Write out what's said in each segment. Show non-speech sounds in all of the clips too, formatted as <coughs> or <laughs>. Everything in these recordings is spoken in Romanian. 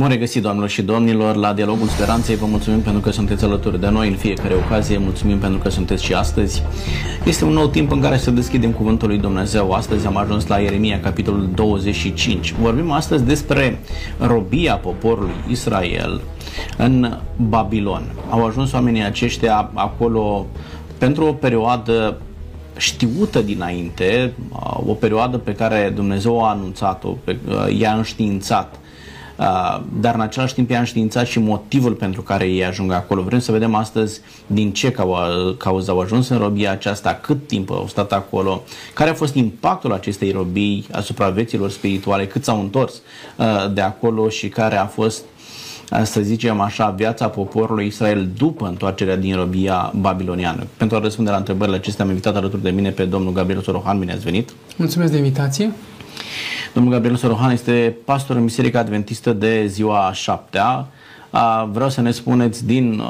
Bun regăsit, doamnelor și domnilor, la Dialogul Speranței. Vă mulțumim pentru că sunteți alături de noi în fiecare ocazie. Mulțumim pentru că sunteți și astăzi. Este un nou timp în care să deschidem Cuvântul lui Dumnezeu. Astăzi am ajuns la Ieremia, capitolul 25. Vorbim astăzi despre robia poporului Israel în Babilon. Au ajuns oamenii aceștia acolo pentru o perioadă știută dinainte, o perioadă pe care Dumnezeu a anunțat-o, i-a înștiințat Uh, dar în același timp i-a înștiințat și motivul pentru care ei ajung acolo. Vrem să vedem astăzi din ce cauză au ajuns în robia aceasta, cât timp au stat acolo, care a fost impactul acestei robii asupra vieților spirituale, cât s-au întors uh, de acolo și care a fost uh, să zicem așa, viața poporului Israel după întoarcerea din robia babiloniană. Pentru a răspunde la întrebările acestea am invitat alături de mine pe domnul Gabriel Sorohan. Bine ați venit! Mulțumesc de invitație! Domnul Gabriel Sorohan este pastor în Biserica Adventistă de ziua șaptea. Vreau să ne spuneți din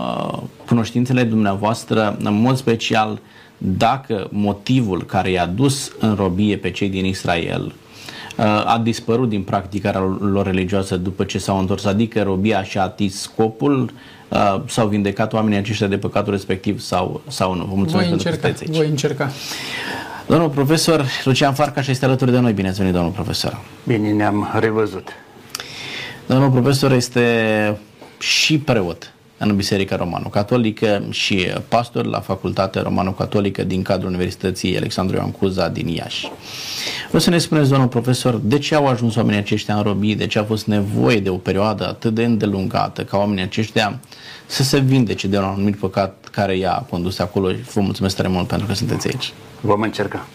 cunoștințele dumneavoastră, în mod special, dacă motivul care i-a dus în robie pe cei din Israel a dispărut din practicarea lor religioasă după ce s-au întors, adică robia și-a atins scopul, s-au vindecat oamenii aceștia de păcatul respectiv sau, sau nu. Vă mulțumesc voi încerca, pentru că Voi încerca. Domnul profesor Lucian Farcaș este alături de noi. Bine ați venit, domnul profesor. Bine ne-am revăzut. Domnul profesor este și preot în Biserica Romano-Catolică și pastor la Facultatea Romano-Catolică din cadrul Universității Alexandru Ioan Cuza din Iași. Vreau să ne spuneți, domnul profesor, de ce au ajuns oamenii aceștia în robii, de ce a fost nevoie de o perioadă atât de îndelungată ca oamenii aceștia să se vindece de un anumit păcat care i-a condus acolo. Vă mulțumesc tare mult pentru că sunteți aici. Vom încerca.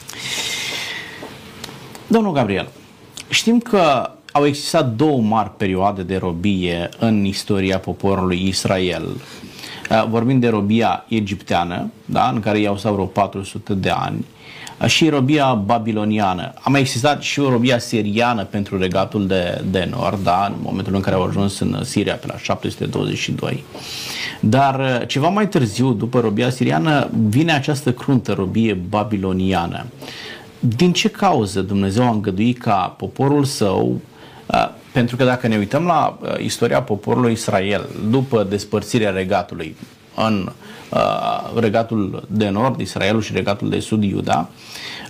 Domnul Gabriel, știm că au existat două mari perioade de robie în istoria poporului Israel. Uh, vorbim de robia egipteană, da, în care i-au stat vreo 400 de ani, uh, și robia babiloniană. A mai existat și o robia siriană pentru regatul de, de nord, da, în momentul în care au ajuns în Siria pe la 722. Dar uh, ceva mai târziu, după robia siriană, vine această cruntă robie babiloniană. Din ce cauză Dumnezeu a îngăduit ca poporul său uh, pentru că dacă ne uităm la uh, istoria poporului Israel după despărțirea regatului în uh, regatul de nord, Israelul și regatul de sud, Iuda,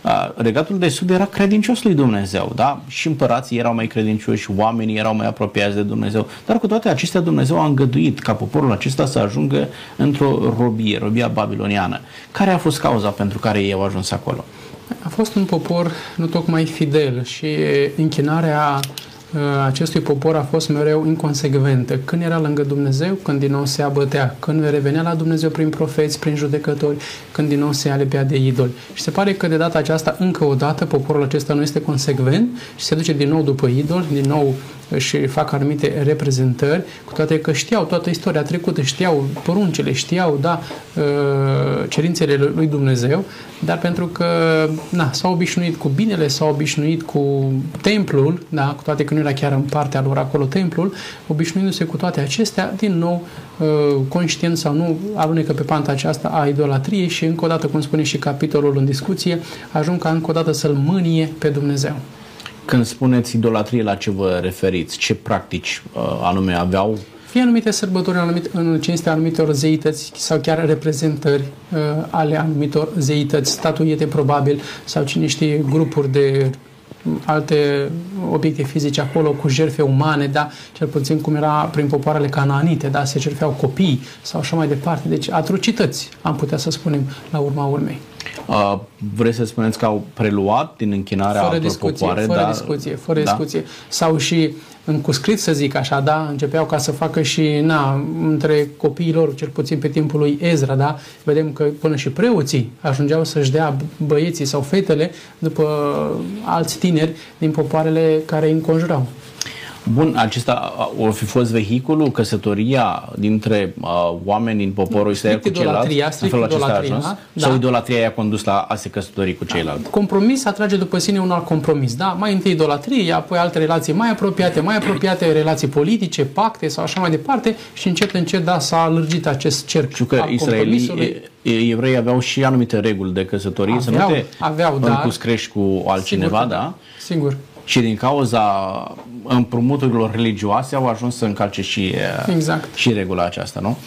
uh, regatul de sud era credincios lui Dumnezeu, da? Și împărații erau mai credincioși, oamenii erau mai apropiați de Dumnezeu. Dar cu toate acestea Dumnezeu a îngăduit ca poporul acesta să ajungă într-o robie, robia babiloniană. Care a fost cauza pentru care ei au ajuns acolo? A fost un popor nu tocmai fidel și închinarea Uh, acestui popor a fost mereu inconsecventă. Când era lângă Dumnezeu, când din nou se abătea, când revenea la Dumnezeu prin profeți, prin judecători, când din nou se alepea de idoli. Și se pare că de data aceasta, încă o dată, poporul acesta nu este consecvent și se duce din nou după idoli, din nou și fac anumite reprezentări, cu toate că știau toată istoria trecută, știau poruncele, știau, da, uh, cerințele lui Dumnezeu, dar pentru că na, s-au obișnuit cu binele, s-au obișnuit cu templul, da, cu toate că nu era chiar în partea lor acolo templul, obișnuindu-se cu toate acestea, din nou, uh, conștient sau nu, alunecă pe panta aceasta a idolatriei și încă o dată, cum spune și capitolul în discuție, ajung ca încă o dată să-L mânie pe Dumnezeu. Când spuneți idolatrie, la ce vă referiți? Ce practici uh, anume aveau? Fie anumite sărbători anumite, în cinstea anumitor zeități sau chiar reprezentări uh, ale anumitor zeități, statuiete probabil, sau cine știe, grupuri de alte obiecte fizice acolo cu jerfe umane, da, cel puțin cum era prin popoarele cananite, da, se jerfeau copii sau așa mai departe. Deci atrocități, am putea să spunem, la urma urmei. Uh, vreți să spuneți că au preluat din închinarea fără altor discuție, popoare? Fără dar... discuție, fără da? discuție. Sau și încuscrit, să zic așa, da, începeau ca să facă și, na, între copiilor, cel puțin pe timpul lui Ezra, da, vedem că până și preoții ajungeau să-și dea băieții sau fetele după alți tineri din popoarele care îi înconjurau. Bun, acesta o fi fost vehiculul, căsătoria dintre uh, oameni din poporul Israel cu ceilalți? Strict în felul acesta a ajuns? Da. Sau idolatria i-a condus la a se căsători cu ceilalți? Compromis atrage după sine un alt compromis, da? Mai întâi idolatrie, apoi alte relații mai apropiate, mai apropiate relații politice, pacte sau așa mai departe și încet, încet, da, s-a lărgit acest cerc Știu că israelii, evrei aveau și anumite reguli de căsătorie, aveau, să nu te aveau, da, crești cu altcineva, sigur, da? Sigur. Și din cauza împrumuturilor religioase au ajuns să încalce și, uh, Exact. și regula aceasta, nu?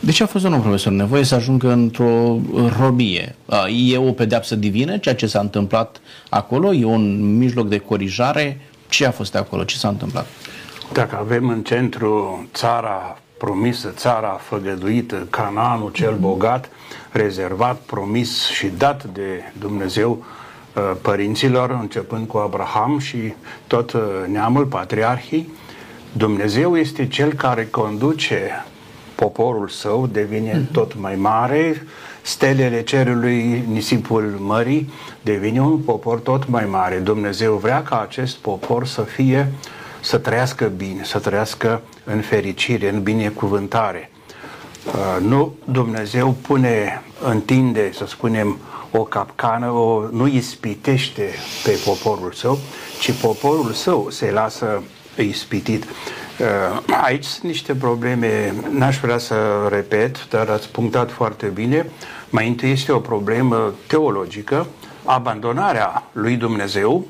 De ce a fost, domnul profesor, nevoie să ajungă într-o robie? Uh, E o pedeapsă divină, ceea ce s-a întâmplat acolo? E un mijloc de corijare? Ce a fost acolo? Ce s-a întâmplat? Dacă avem în centru țara promisă, țara făgăduită, Canaanul cel bogat, rezervat, promis și dat de Dumnezeu uh, părinților, începând cu Abraham și tot uh, neamul, patriarhii, Dumnezeu este cel care conduce poporul său, devine tot mai mare, stelele cerului, nisipul mării, devine un popor tot mai mare. Dumnezeu vrea ca acest popor să fie, să trăiască bine, să trăiască în fericire, în binecuvântare. Uh, Nu Dumnezeu pune, întinde, să spunem, o capcană, o, nu ispitește pe poporul său, ci poporul său se lasă ispitit. Uh, Aici sunt niște probleme, n-aș vrea să repet, dar ați punctat foarte bine. Mai întâi este o problemă teologică, abandonarea lui Dumnezeu,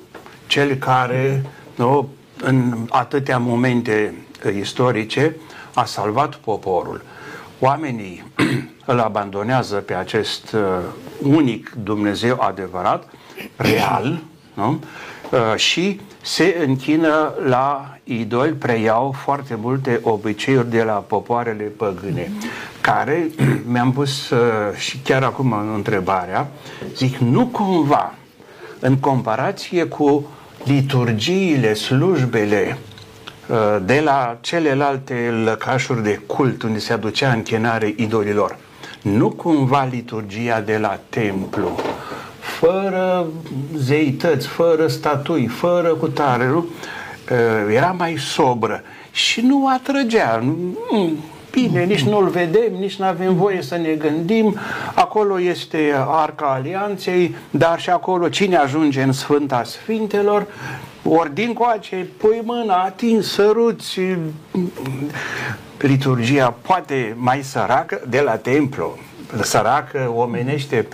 cel care nu, în atâtea momente istorice a salvat poporul. Oamenii <clears throat> îl abandonează pe acest uh, unic Dumnezeu adevărat, real, nu? Uh, și se închină la idoli, preiau foarte multe obiceiuri de la popoarele păgâne, care <clears throat> mi-am pus uh, și chiar acum întrebarea, zic, nu cumva, în comparație cu liturgiile, slujbele uh, de la celelalte lăcașuri de cult unde se aducea închinare idolilor, nu cumva liturgia de la templu, fără zeități, fără statui, fără cutare, nu? Uh, era mai sobră și nu atrăgea. Nu, bine, nici nu-l vedem, nici nu avem voie să ne gândim. Acolo este Arca Alianței, dar și acolo cine ajunge în Sfânta Sfintelor, ori din coace, pui mâna, atins, săruți, liturgia poate mai săracă de la templu, săracă, omenește,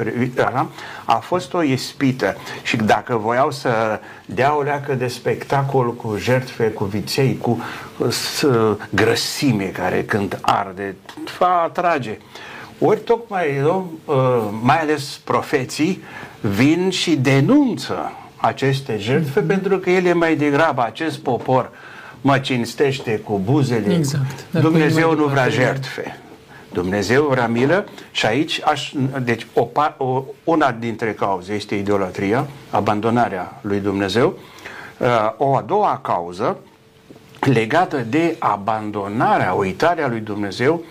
a fost o ispită. Și dacă voiau să dea o leacă de spectacol cu jertfe, cu viței, cu uh, grăsime care când arde, va atrage. Ori tocmai, nu, uh, mai ales profeții, vin și denunță aceste jertfe pentru că ele mai degrabă, acest popor mă cinstește cu buzele. Exact. Dumnezeu nu vrea jertfe. Dumnezeu vrea milă și aici, aș, deci o, o, una dintre cauze este idolatria, abandonarea lui Dumnezeu. O a doua cauză, legată de abandonarea, uitarea lui Dumnezeu,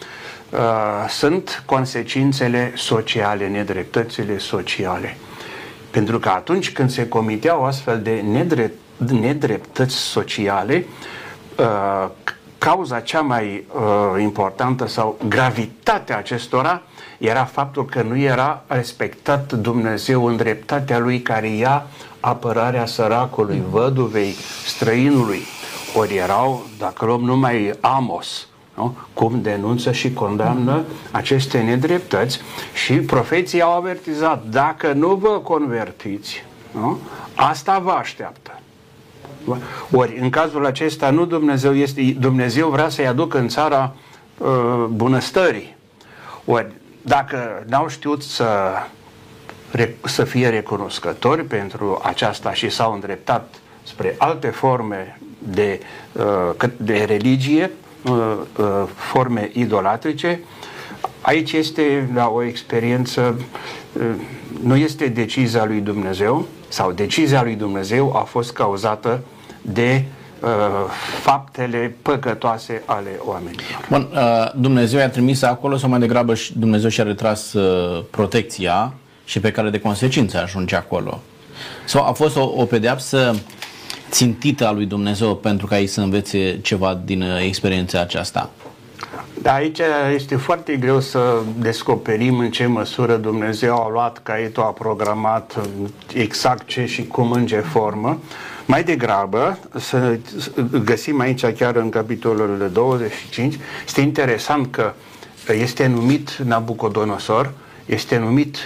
sunt consecințele sociale, nedreptățile sociale. Pentru că atunci când se comiteau astfel de nedrept, nedreptăți sociale, cauza cea mai uh, importantă sau gravitatea acestora era faptul că nu era respectat Dumnezeu în dreptatea lui care ia apărarea săracului, văduvei, străinului. Ori erau, dacă luăm numai Amos, nu? cum denunță și condamnă aceste nedreptăți și profeții au avertizat, dacă nu vă convertiți, nu? asta vă așteaptă. Ori, în cazul acesta, nu Dumnezeu este, Dumnezeu vrea să-i aducă în țara uh, bunăstării. Ori, dacă n-au știut să, să fie recunoscători pentru aceasta și s-au îndreptat spre alte forme de, uh, de religie, uh, uh, forme idolatrice, aici este la o experiență, uh, nu este decizia lui Dumnezeu, sau decizia lui Dumnezeu a fost cauzată de uh, faptele păcătoase ale oamenilor. Bun, uh, Dumnezeu i-a trimis acolo sau mai degrabă și Dumnezeu și-a retras uh, protecția și pe care de consecință ajunge acolo? Sau a fost o, o pedeapsă țintită a lui Dumnezeu pentru ca ei să învețe ceva din uh, experiența aceasta? Da, aici este foarte greu să descoperim în ce măsură Dumnezeu a luat caietul, a programat exact ce și cum în ce formă. Mai degrabă, să găsim aici chiar în capitolul 25, este interesant că este numit Nabucodonosor, este numit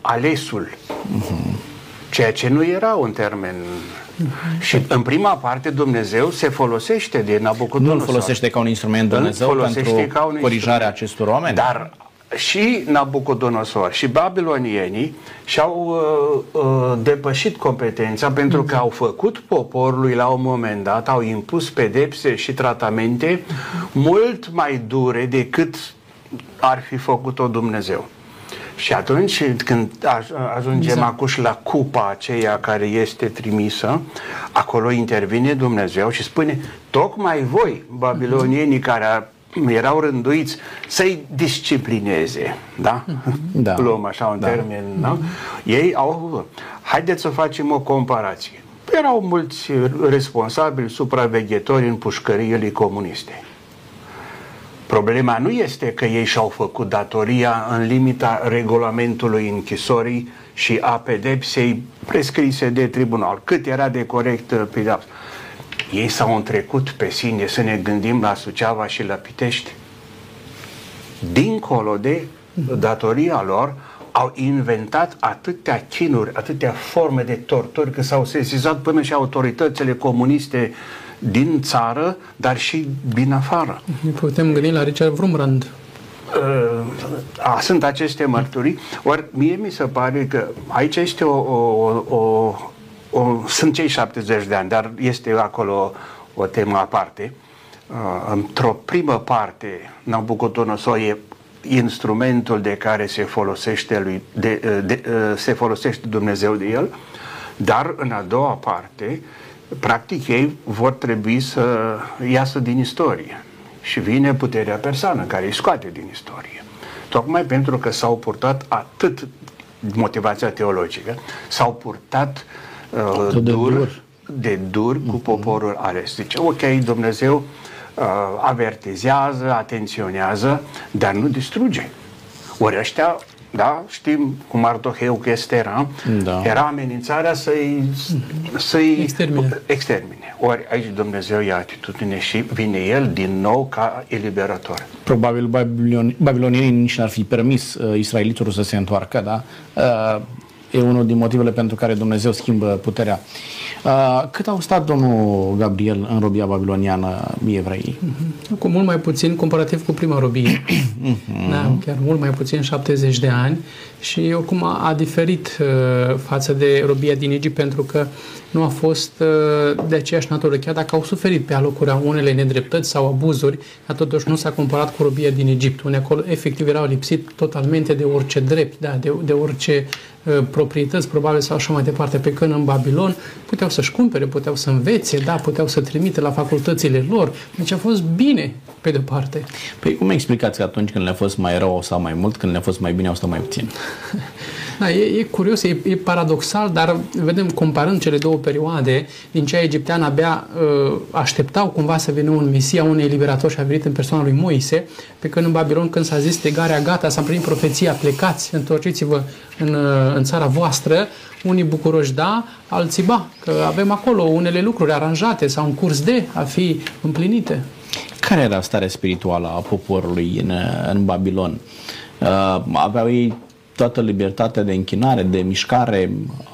alesul. Uh-huh. ceea ce nu era un termen. Și în prima parte Dumnezeu se folosește de Nabucodonosor. Nu îl folosește ca un instrument Îl Dumnezeu folosește pentru ca un corijarea instrument. acestor oameni? Dar și Nabucodonosor și babilonienii și-au uh, uh, depășit competența pentru că au făcut poporului la un moment dat, au impus pedepse și tratamente mult mai dure decât ar fi făcut-o Dumnezeu. Și atunci când aj- ajungem Exact. acum și la cupa aceea care este trimisă, acolo intervine Dumnezeu și spune, tocmai voi, babilonienii care a- erau rânduiți să-i disciplineze, da? Da. <laughs> Luăm așa un Da. termen, da? Ei au, haideți să facem o comparație. Erau mulți responsabili, supraveghetori în pușcăriile comuniste. Problema nu este că ei și-au făcut datoria în limita regulamentului închisorii și a pedepsei prescrise de tribunal. Cât era de corect uh, pedeapsa. Ei s-au întrecut pe sine să ne gândim la Suceava și la Pitești. Dincolo de datoria lor, au inventat atâtea chinuri, atâtea forme de torturi, că s-au sesizat până și autoritățile comuniste din țară, dar și din afară. Ne putem gândi la Richard Wurmbrand. Uh, a, sunt aceste mărturii, ori mie mi se pare că aici este o, o, o, o, o sunt cei 70 de ani, dar este acolo o temă aparte. Uh, într-o primă parte, Nabucodonosor e instrumentul de care se folosește, lui, de, de, de, se folosește Dumnezeu de el, dar în a doua parte, practic ei vor trebui să iasă din istorie. Și vine puterea persană care îi scoate din istorie. Tocmai pentru că s-au purtat atât motivația teologică, s-au purtat uh, Atât de dur, dur. de dur cu poporul ales. Zice, ok, Dumnezeu uh, avertizează, atenționează, dar nu distruge. Ori ăștia, da, știm cu Mardoheu că este era, Da. era amenințarea să-i, să-i Extermine. extermine. Ori aici Dumnezeu ia atitudine și vine El din nou ca eliberator. Probabil babiloni- babilonienii nici n-ar fi permis uh, israeliților să se întoarcă, da? Uh, e unul din motivele pentru care Dumnezeu schimbă puterea. Uh, cât au stat domnul Gabriel în robia babiloniană evreii? Cu mult mai puțin comparativ cu prima robie. <coughs> da, chiar mult mai puțin, 70 de ani. Și oricum a, a diferit uh, față de robia din Egipt pentru că nu a fost uh, de aceeași natură. Chiar dacă au suferit pe alocuri unele nedreptăți sau abuzuri, dar totuși nu s-a comparat cu robia din Egipt, unde acolo efectiv erau lipsit totalmente de orice drept, da, de, de orice uh, proprietăți, probabil, sau așa mai departe. Pe când în Babilon puteau să-și cumpere, puteau să învețe, da, puteau să trimite la facultățile lor. Deci a fost bine, pe de parte. Păi cum explicați că atunci când le-a fost mai rău au stat mai mult, când le-a fost mai bine au stat mai puțin? <laughs> Da, e, e curios, e, e paradoxal, dar vedem, comparând cele două perioade, din cea egipteană abia uh, așteptau cumva să vină un Mesia, un eliberator și a venit în persoana lui Moise, pe când în Babilon, când s-a zis legarea gata, s-a primit profeția, plecați, întorceți-vă în, uh, în țara voastră, unii bucuroși da, alții ba, că avem acolo unele lucruri aranjate sau în curs de a fi împlinite. Care era starea spirituală a poporului în, în Babilon? Uh, aveau ei toată libertatea de închinare, de mișcare,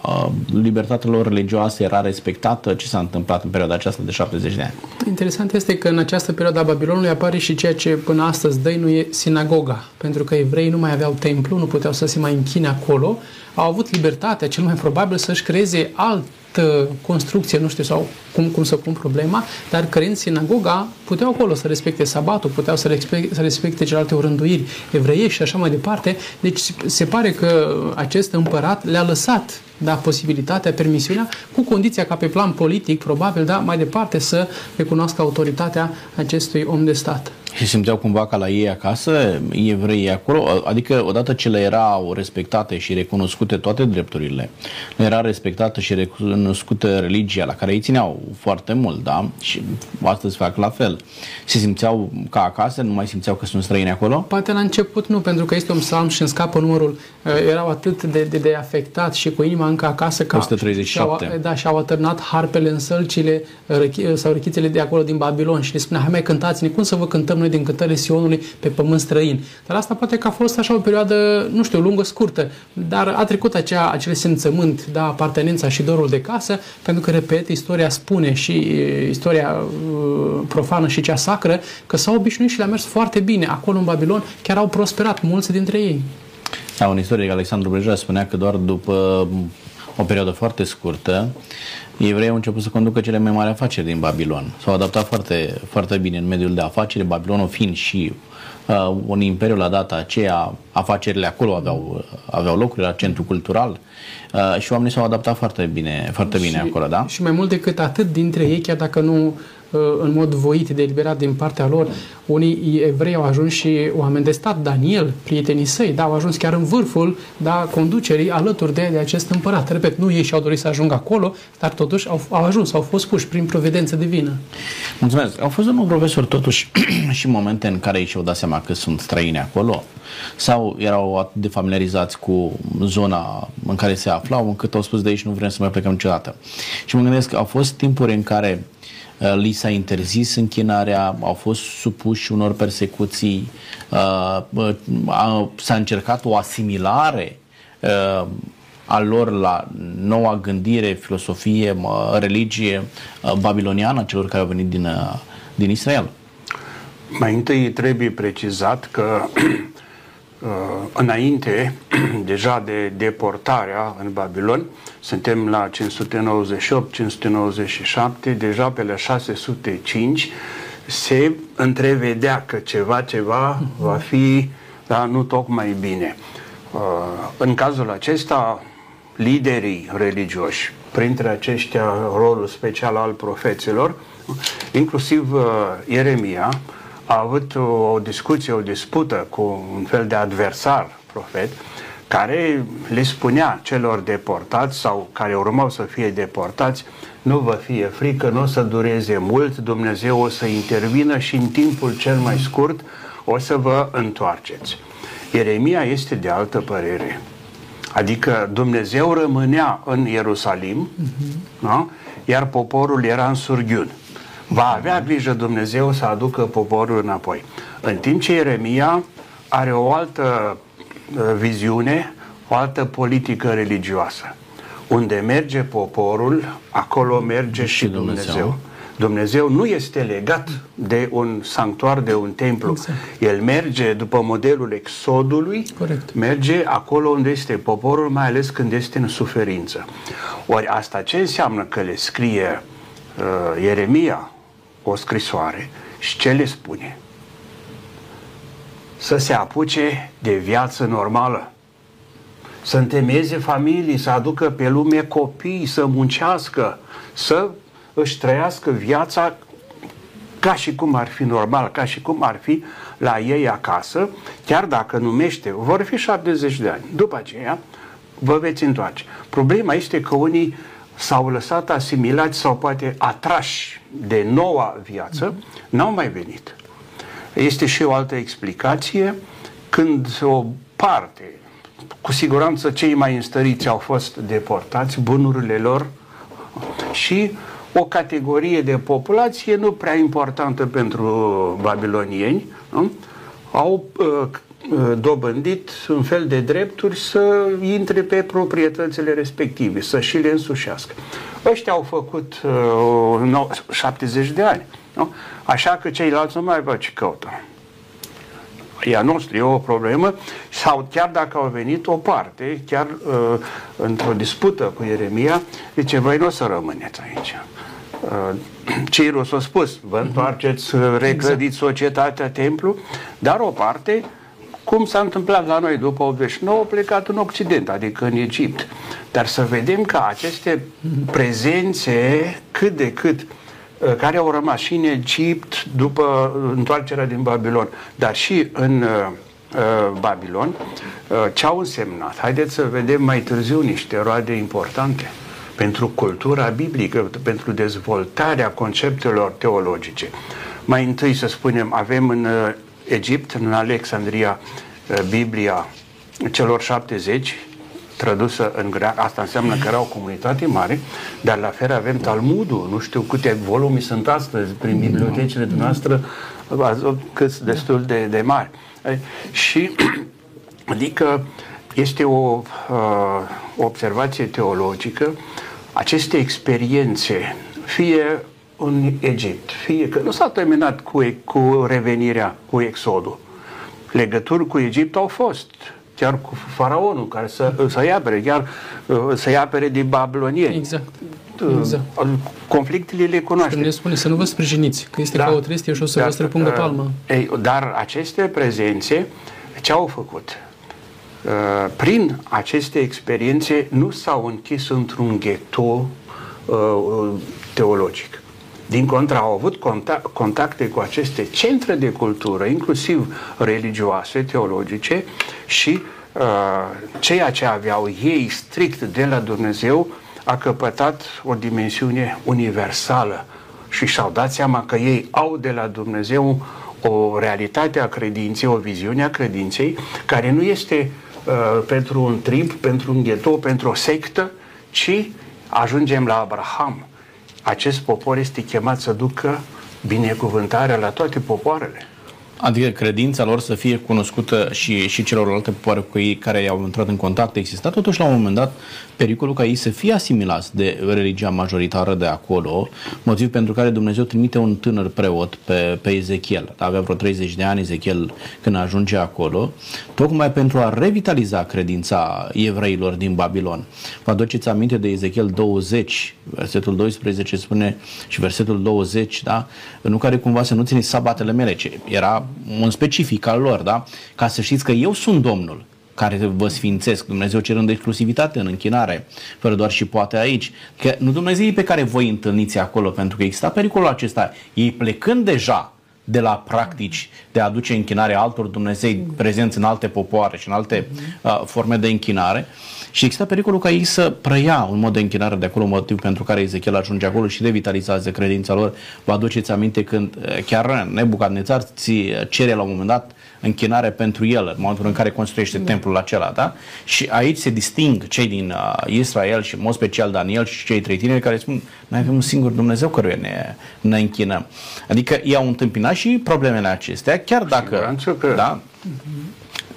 uh, libertatea lor religioasă era respectată. Ce s-a întâmplat în perioada aceasta de 70 de ani? Interesant este că în această perioadă a Babilonului apare și ceea ce până astăzi dăinuie sinagoga, pentru că evreii nu mai aveau templu, nu puteau să se mai închine acolo, au avut libertatea, cel mai probabil, să-și creeze altă construcție, nu știu sau cum, cum să pun problema, dar creând sinagoga, puteau acolo să respecte sabatul, puteau să respecte, să respecte celelalte orânduiri evreiești și așa mai departe. Deci se pare că acest împărat le-a lăsat da, posibilitatea, permisiunea, cu condiția ca pe plan politic, probabil, da, mai departe să recunoască autoritatea acestui om de stat. Și simțeau cumva ca la ei acasă, evreii acolo, adică odată ce le erau respectate și recunoscute toate drepturile, le era respectată și recunoscută religia la care ei țineau foarte mult, da? Și astăzi fac la fel. Se simțeau ca acasă, nu mai simțeau că sunt străini acolo? Poate la început nu, pentru că este un psalm și îmi scapă numărul, uh, erau atât de, de, de afectat și cu inima încă acasă că 137. Și-au, da, și-au atârnat harpele în sălcile răchi, sau răchițele de acolo din Babilon și le spunea, hai mai cântați-ne, cum să vă cântăm noi din cântările Sionului pe pământ străin. Dar asta poate că a fost așa o perioadă, nu știu, lungă, scurtă, dar a trecut acea, acel simțământ, da, apartenența și dorul de casă, pentru că, repet, istoria spune și istoria uh, profană și cea sacră că s-au obișnuit și le-a mers foarte bine. Acolo, în Babilon, chiar au prosperat mulți dintre ei. Da, un istoric, Alexandru Breja, spunea că doar după o perioadă foarte scurtă, evreii au început să conducă cele mai mari afaceri din Babilon. S-au adaptat foarte, foarte bine în mediul de afaceri, Babilonul fiind și uh, un imperiu la data aceea, afacerile acolo aveau, aveau locuri, era centru cultural uh, și oamenii s-au adaptat foarte bine, foarte bine și, acolo, da? Și mai mult decât atât dintre ei, chiar dacă nu Uh, în mod voit, deliberat din partea lor. Unii evrei au ajuns și oameni de stat, Daniel, prietenii săi, da, au ajuns chiar în vârful da, conducerii alături de, de acest împărat. Repet, nu ei și-au dorit să ajungă acolo, dar totuși au, au ajuns, au fost puși prin providență divină. Mulțumesc. Au fost unul profesor totuși <clears throat> și momente în care ei și-au dat seama că sunt străini acolo sau erau atât de familiarizați cu zona în care se aflau încât au spus de aici nu vrem să mai plecăm niciodată. Și mă gândesc că au fost timpuri în care Uh, li s-a interzis închinarea, au fost supuși unor persecuții, uh, s-a încercat o asimilare uh, a lor la noua gândire, filosofie, religie babiloniană, celor care au venit din, din Israel. Mai întâi trebuie precizat că <clears throat> înainte <clears throat> deja de deportarea în Babilon, suntem la 598-597, deja pe la 605 se întrevedea că ceva, ceva va fi da, nu tocmai bine. Uh, în cazul acesta, liderii religioși, printre aceștia rolul special al profeților, inclusiv uh, Ieremia, a avut o discuție, o dispută cu un fel de adversar profet, care le spunea celor deportați sau care urmau să fie deportați, nu vă fie frică, nu o să dureze mult, Dumnezeu o să intervină și în timpul cel mai scurt o să vă întoarceți. Ieremia este de altă părere. Adică Dumnezeu rămânea în Ierusalim, uh-huh. da? iar poporul era în surghiun. Va avea grijă Dumnezeu să aducă poporul înapoi. În timp ce Ieremia are o altă uh, viziune, o altă politică religioasă. Unde merge poporul, acolo merge și, și Dumnezeu. Dumnezeu. Dumnezeu nu este legat de un sanctuar, de un templu. Exact. El merge după modelul exodului, Corect. merge acolo unde este poporul, mai ales când este în suferință. Ori asta ce înseamnă că le scrie uh, Ieremia o scrisoare și ce le spune? Să se apuce de viață normală, să întemeieze familii, să aducă pe lume copii, să muncească, să își trăiască viața ca și cum ar fi normal, ca și cum ar fi la ei acasă, chiar dacă numește, vor fi 70 de ani. După aceea, vă veți întoarce. Problema este că unii s-au lăsat asimilați sau poate atrași de noua viață, n-au mai venit. Este și o altă explicație, când o parte, cu siguranță cei mai înstăriți au fost deportați, bunurile lor și o categorie de populație nu prea importantă pentru babilonieni, nu? au uh, Uh, dobândit un fel de drepturi să intre pe respective, să și le însușească. Ăștia au făcut uh, 70 de ani. Nu? Așa că ceilalți nu mai văd ce căută. E a noastră, e o problemă sau chiar dacă au venit o parte, chiar uh, într-o dispută cu Ieremia, zice, voi nu o să rămâneți aici. Uh, <clears throat> Cirus a spus, vă întoarceți, reclădiți societatea, templu, dar o parte cum s-a întâmplat la noi după 89, plecat în Occident, adică în Egipt. Dar să vedem că aceste prezențe cât de cât uh, care au rămas și în Egipt după întoarcerea din Babilon, dar și în uh, uh, Babilon, uh, ce au însemnat? Haideți să vedem mai târziu niște roade importante pentru cultura biblică, pentru dezvoltarea conceptelor teologice. Mai întâi să spunem, avem în uh, Egipt, în Alexandria, uh, Biblia celor 70, tradusă în greacă, asta înseamnă că era o comunitate mare, dar la fel avem Talmudul, nu știu câte volume sunt astăzi prin bibliotecile noastre, cât destul de, de mari. Și, <clears throat> adică, este o uh, observație teologică, aceste experiențe, fie în Egipt, fie că nu s-a terminat cu, cu revenirea, cu exodul. Legături cu Egipt au fost, chiar cu faraonul care să, să-i apere, chiar uh, să-i apere din Babilonie. Exact. Uh, exact. Conflictele le cunoaște. Ne spune să nu vă sprijiniți, că este da. ca o trestie și o să dar, vă străpungă uh, palma. Ei, dar aceste prezențe ce au făcut? Prin aceste experiențe nu s-au închis într-un ghetto teologic. Din contra, au avut contacte cu aceste centre de cultură, inclusiv religioase, teologice, și uh, ceea ce aveau ei strict de la Dumnezeu a căpătat o dimensiune universală și și-au dat seama că ei au de la Dumnezeu o realitate a credinței, o viziune a credinței, care nu este uh, pentru un trib, pentru un ghetou, pentru o sectă, ci ajungem la Abraham, acest popor este chemat să ducă binecuvântarea la toate popoarele. Adică credința lor să fie cunoscută și, și celorlalte popoare cu ei care au intrat în contact exista totuși la un moment dat pericolul ca ei să fie asimilați de religia majoritară de acolo, motiv pentru care Dumnezeu trimite un tânăr preot pe, pe Ezechiel. Avea vreo 30 de ani Ezechiel când ajunge acolo, tocmai pentru a revitaliza credința evreilor din Babilon. Vă aduceți aminte de Ezechiel 20, versetul 12 spune și versetul 20, da? în care cumva să nu țineți sabatele mele, ce era un specific al lor, da? ca să știți că eu sunt Domnul care vă sfințesc, Dumnezeu cerând exclusivitate în închinare, fără doar și poate aici. Că nu Dumnezeu pe care voi întâlniți acolo, pentru că exista pericolul acesta. Ei plecând deja de la practici de a aduce închinare altor Dumnezei prezenți în alte popoare și în alte uh, forme de închinare și există pericolul ca ei să preia un mod de închinare de acolo, motiv pentru care Ezechiel ajunge acolo și revitalizează credința lor. Vă aduceți aminte când uh, chiar Nebucadnețar ți cere la un moment dat închinare pentru el în momentul în care construiește da. templul acela, da? Și aici se disting cei din uh, Israel și în mod special Daniel și cei trei tineri care spun noi avem un singur Dumnezeu căruia ne, ne închinăm. Adică ei au întâmpinat și problemele acestea, chiar dacă... Că... Da?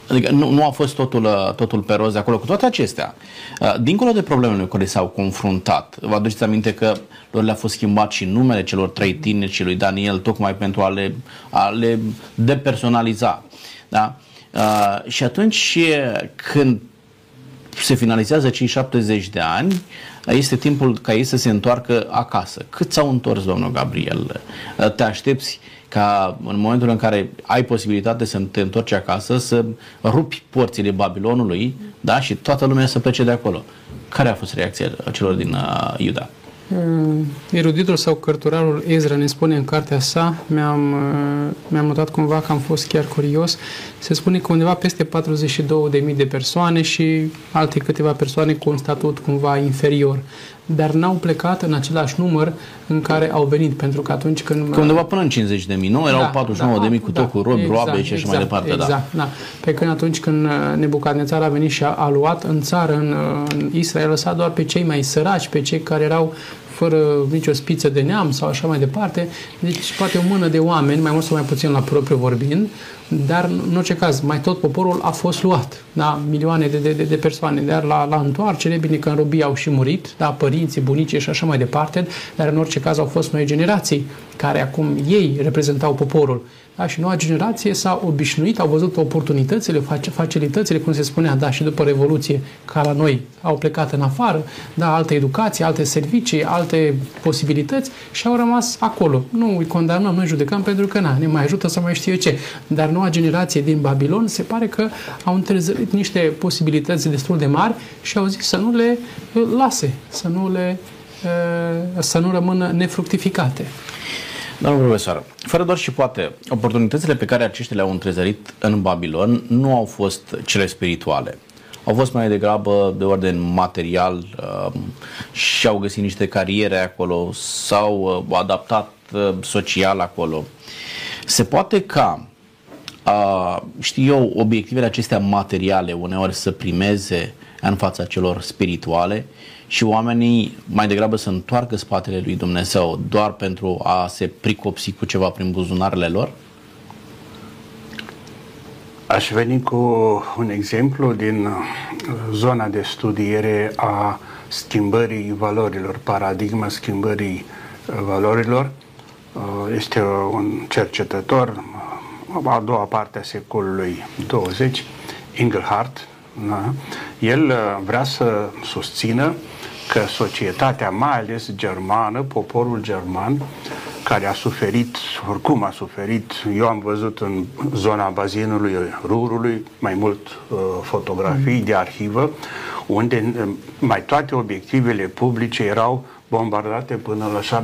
Adică nu, nu a fost totul, uh, totul pe roze acolo cu toate acestea. Uh, dincolo de problemele cu care s-au confruntat, vă aduceți aminte că lor le-a fost schimbat și numele celor trei tineri și lui Daniel tocmai pentru a le, a le depersonaliza. Da? Uh, și atunci când se finalizează cei 70 de ani, este timpul ca ei să se întoarcă acasă. Cât s-au întors, domnul Gabriel? Uh, te aștepți ca în momentul în care ai posibilitate să te întorci acasă, să rupi porțile Babilonului da? și toată lumea să plece de acolo. Care a fost reacția celor din uh, Iuda? Uh, eruditul sau cărturarul Ezra ne spune în cartea sa, mi-am, uh, mi-am notat cumva că am fost chiar curios, se spune că undeva peste 42.000 de persoane și alte câteva persoane cu un statut cumva inferior dar n-au plecat în același număr în care au venit, pentru că atunci când... Că undeva până în 50 de mii, nu? Erau da, 49 da, de mii cu da, tot cu robi, exact, roabe și așa exact, mai departe, exact, da. Exact, da. Pe când atunci când uh, Nebucadnețar a venit și a, a luat în țară, în, uh, în Israel, a lăsat doar pe cei mai săraci, pe cei care erau fără nicio spiță de neam sau așa mai departe. Deci poate o mână de oameni, mai mult sau mai puțin la propriu vorbind, dar în orice caz, mai tot poporul a fost luat, da? milioane de, de, de persoane, dar la, la întoarcere, bine că în robie au și murit, da? părinții, bunicii și așa mai departe, dar în orice caz au fost noi generații care acum ei reprezentau poporul. Da? Și noua generație s-a obișnuit, au văzut oportunitățile, facilitățile, cum se spunea, da, și după Revoluție, ca la noi, au plecat în afară, da, alte educații, alte servicii, alte posibilități și au rămas acolo. Nu îi condamnăm, nu îi judecăm pentru că na, ne mai ajută să mai știu eu ce. Dar noua generație din Babilon se pare că au întrezărit niște posibilități destul de mari și au zis să nu le lase, să nu le să nu rămână nefructificate. Domnul profesor, fără doar și poate, oportunitățile pe care aceștia le-au întrezărit în Babilon nu au fost cele spirituale. Au fost mai degrabă de ordin material uh, și au găsit niște cariere acolo, s-au uh, adaptat uh, social acolo. Se poate ca, uh, știu eu, obiectivele acestea materiale uneori să primeze în fața celor spirituale și oamenii mai degrabă să întoarcă spatele lui Dumnezeu doar pentru a se pricopsi cu ceva prin buzunarele lor? Aș veni cu un exemplu din zona de studiere a schimbării valorilor, paradigma schimbării valorilor. Este un cercetător, a doua parte a secolului 20, Engelhardt. Da? El vrea să susțină că societatea, mai ales germană, poporul german, care a suferit, oricum a suferit, eu am văzut în zona bazinului Rurului mai mult uh, fotografii mm. de arhivă, unde uh, mai toate obiectivele publice erau bombardate până la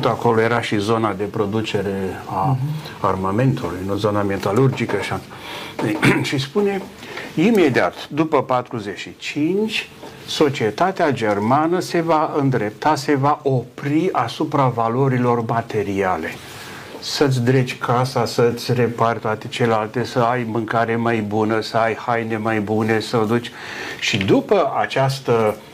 70-80%, acolo era și zona de producere a mm-hmm. armamentului, nu zona metalurgică. Și, <clears throat> și spune, imediat, după 45, societatea germană se va îndrepta, se va opri asupra valorilor materiale. Să-ți dregi casa, să-ți repari toate celelalte, să ai mâncare mai bună, să ai haine mai bune, să o duci. Și după această uh,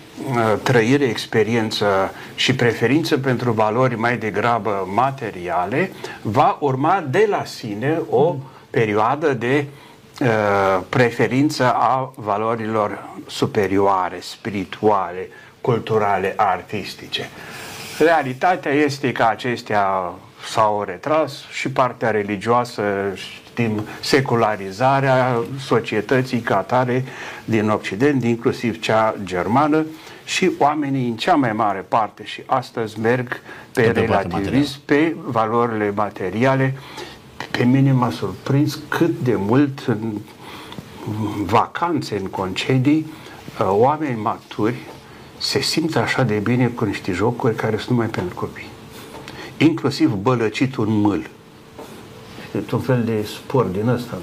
trăire, experiență și preferință pentru valori mai degrabă materiale, va urma de la sine o perioadă de uh, Uh, preferință a valorilor superioare, spirituale, culturale, artistice. Realitatea este că acestea s-au retras și partea religioasă, știm, secularizarea societății catare din Occident, inclusiv cea germană, și oamenii în cea mai mare parte și astăzi merg pe, pe relativism, pe valorile materiale pe mine m-a surprins cât de mult în vacanțe, în concedii, uh, oameni maturi se simt așa de bine cu niște jocuri care sunt numai pentru copii. Inclusiv bălăcitul în mâl. E un fel de sport din ăsta.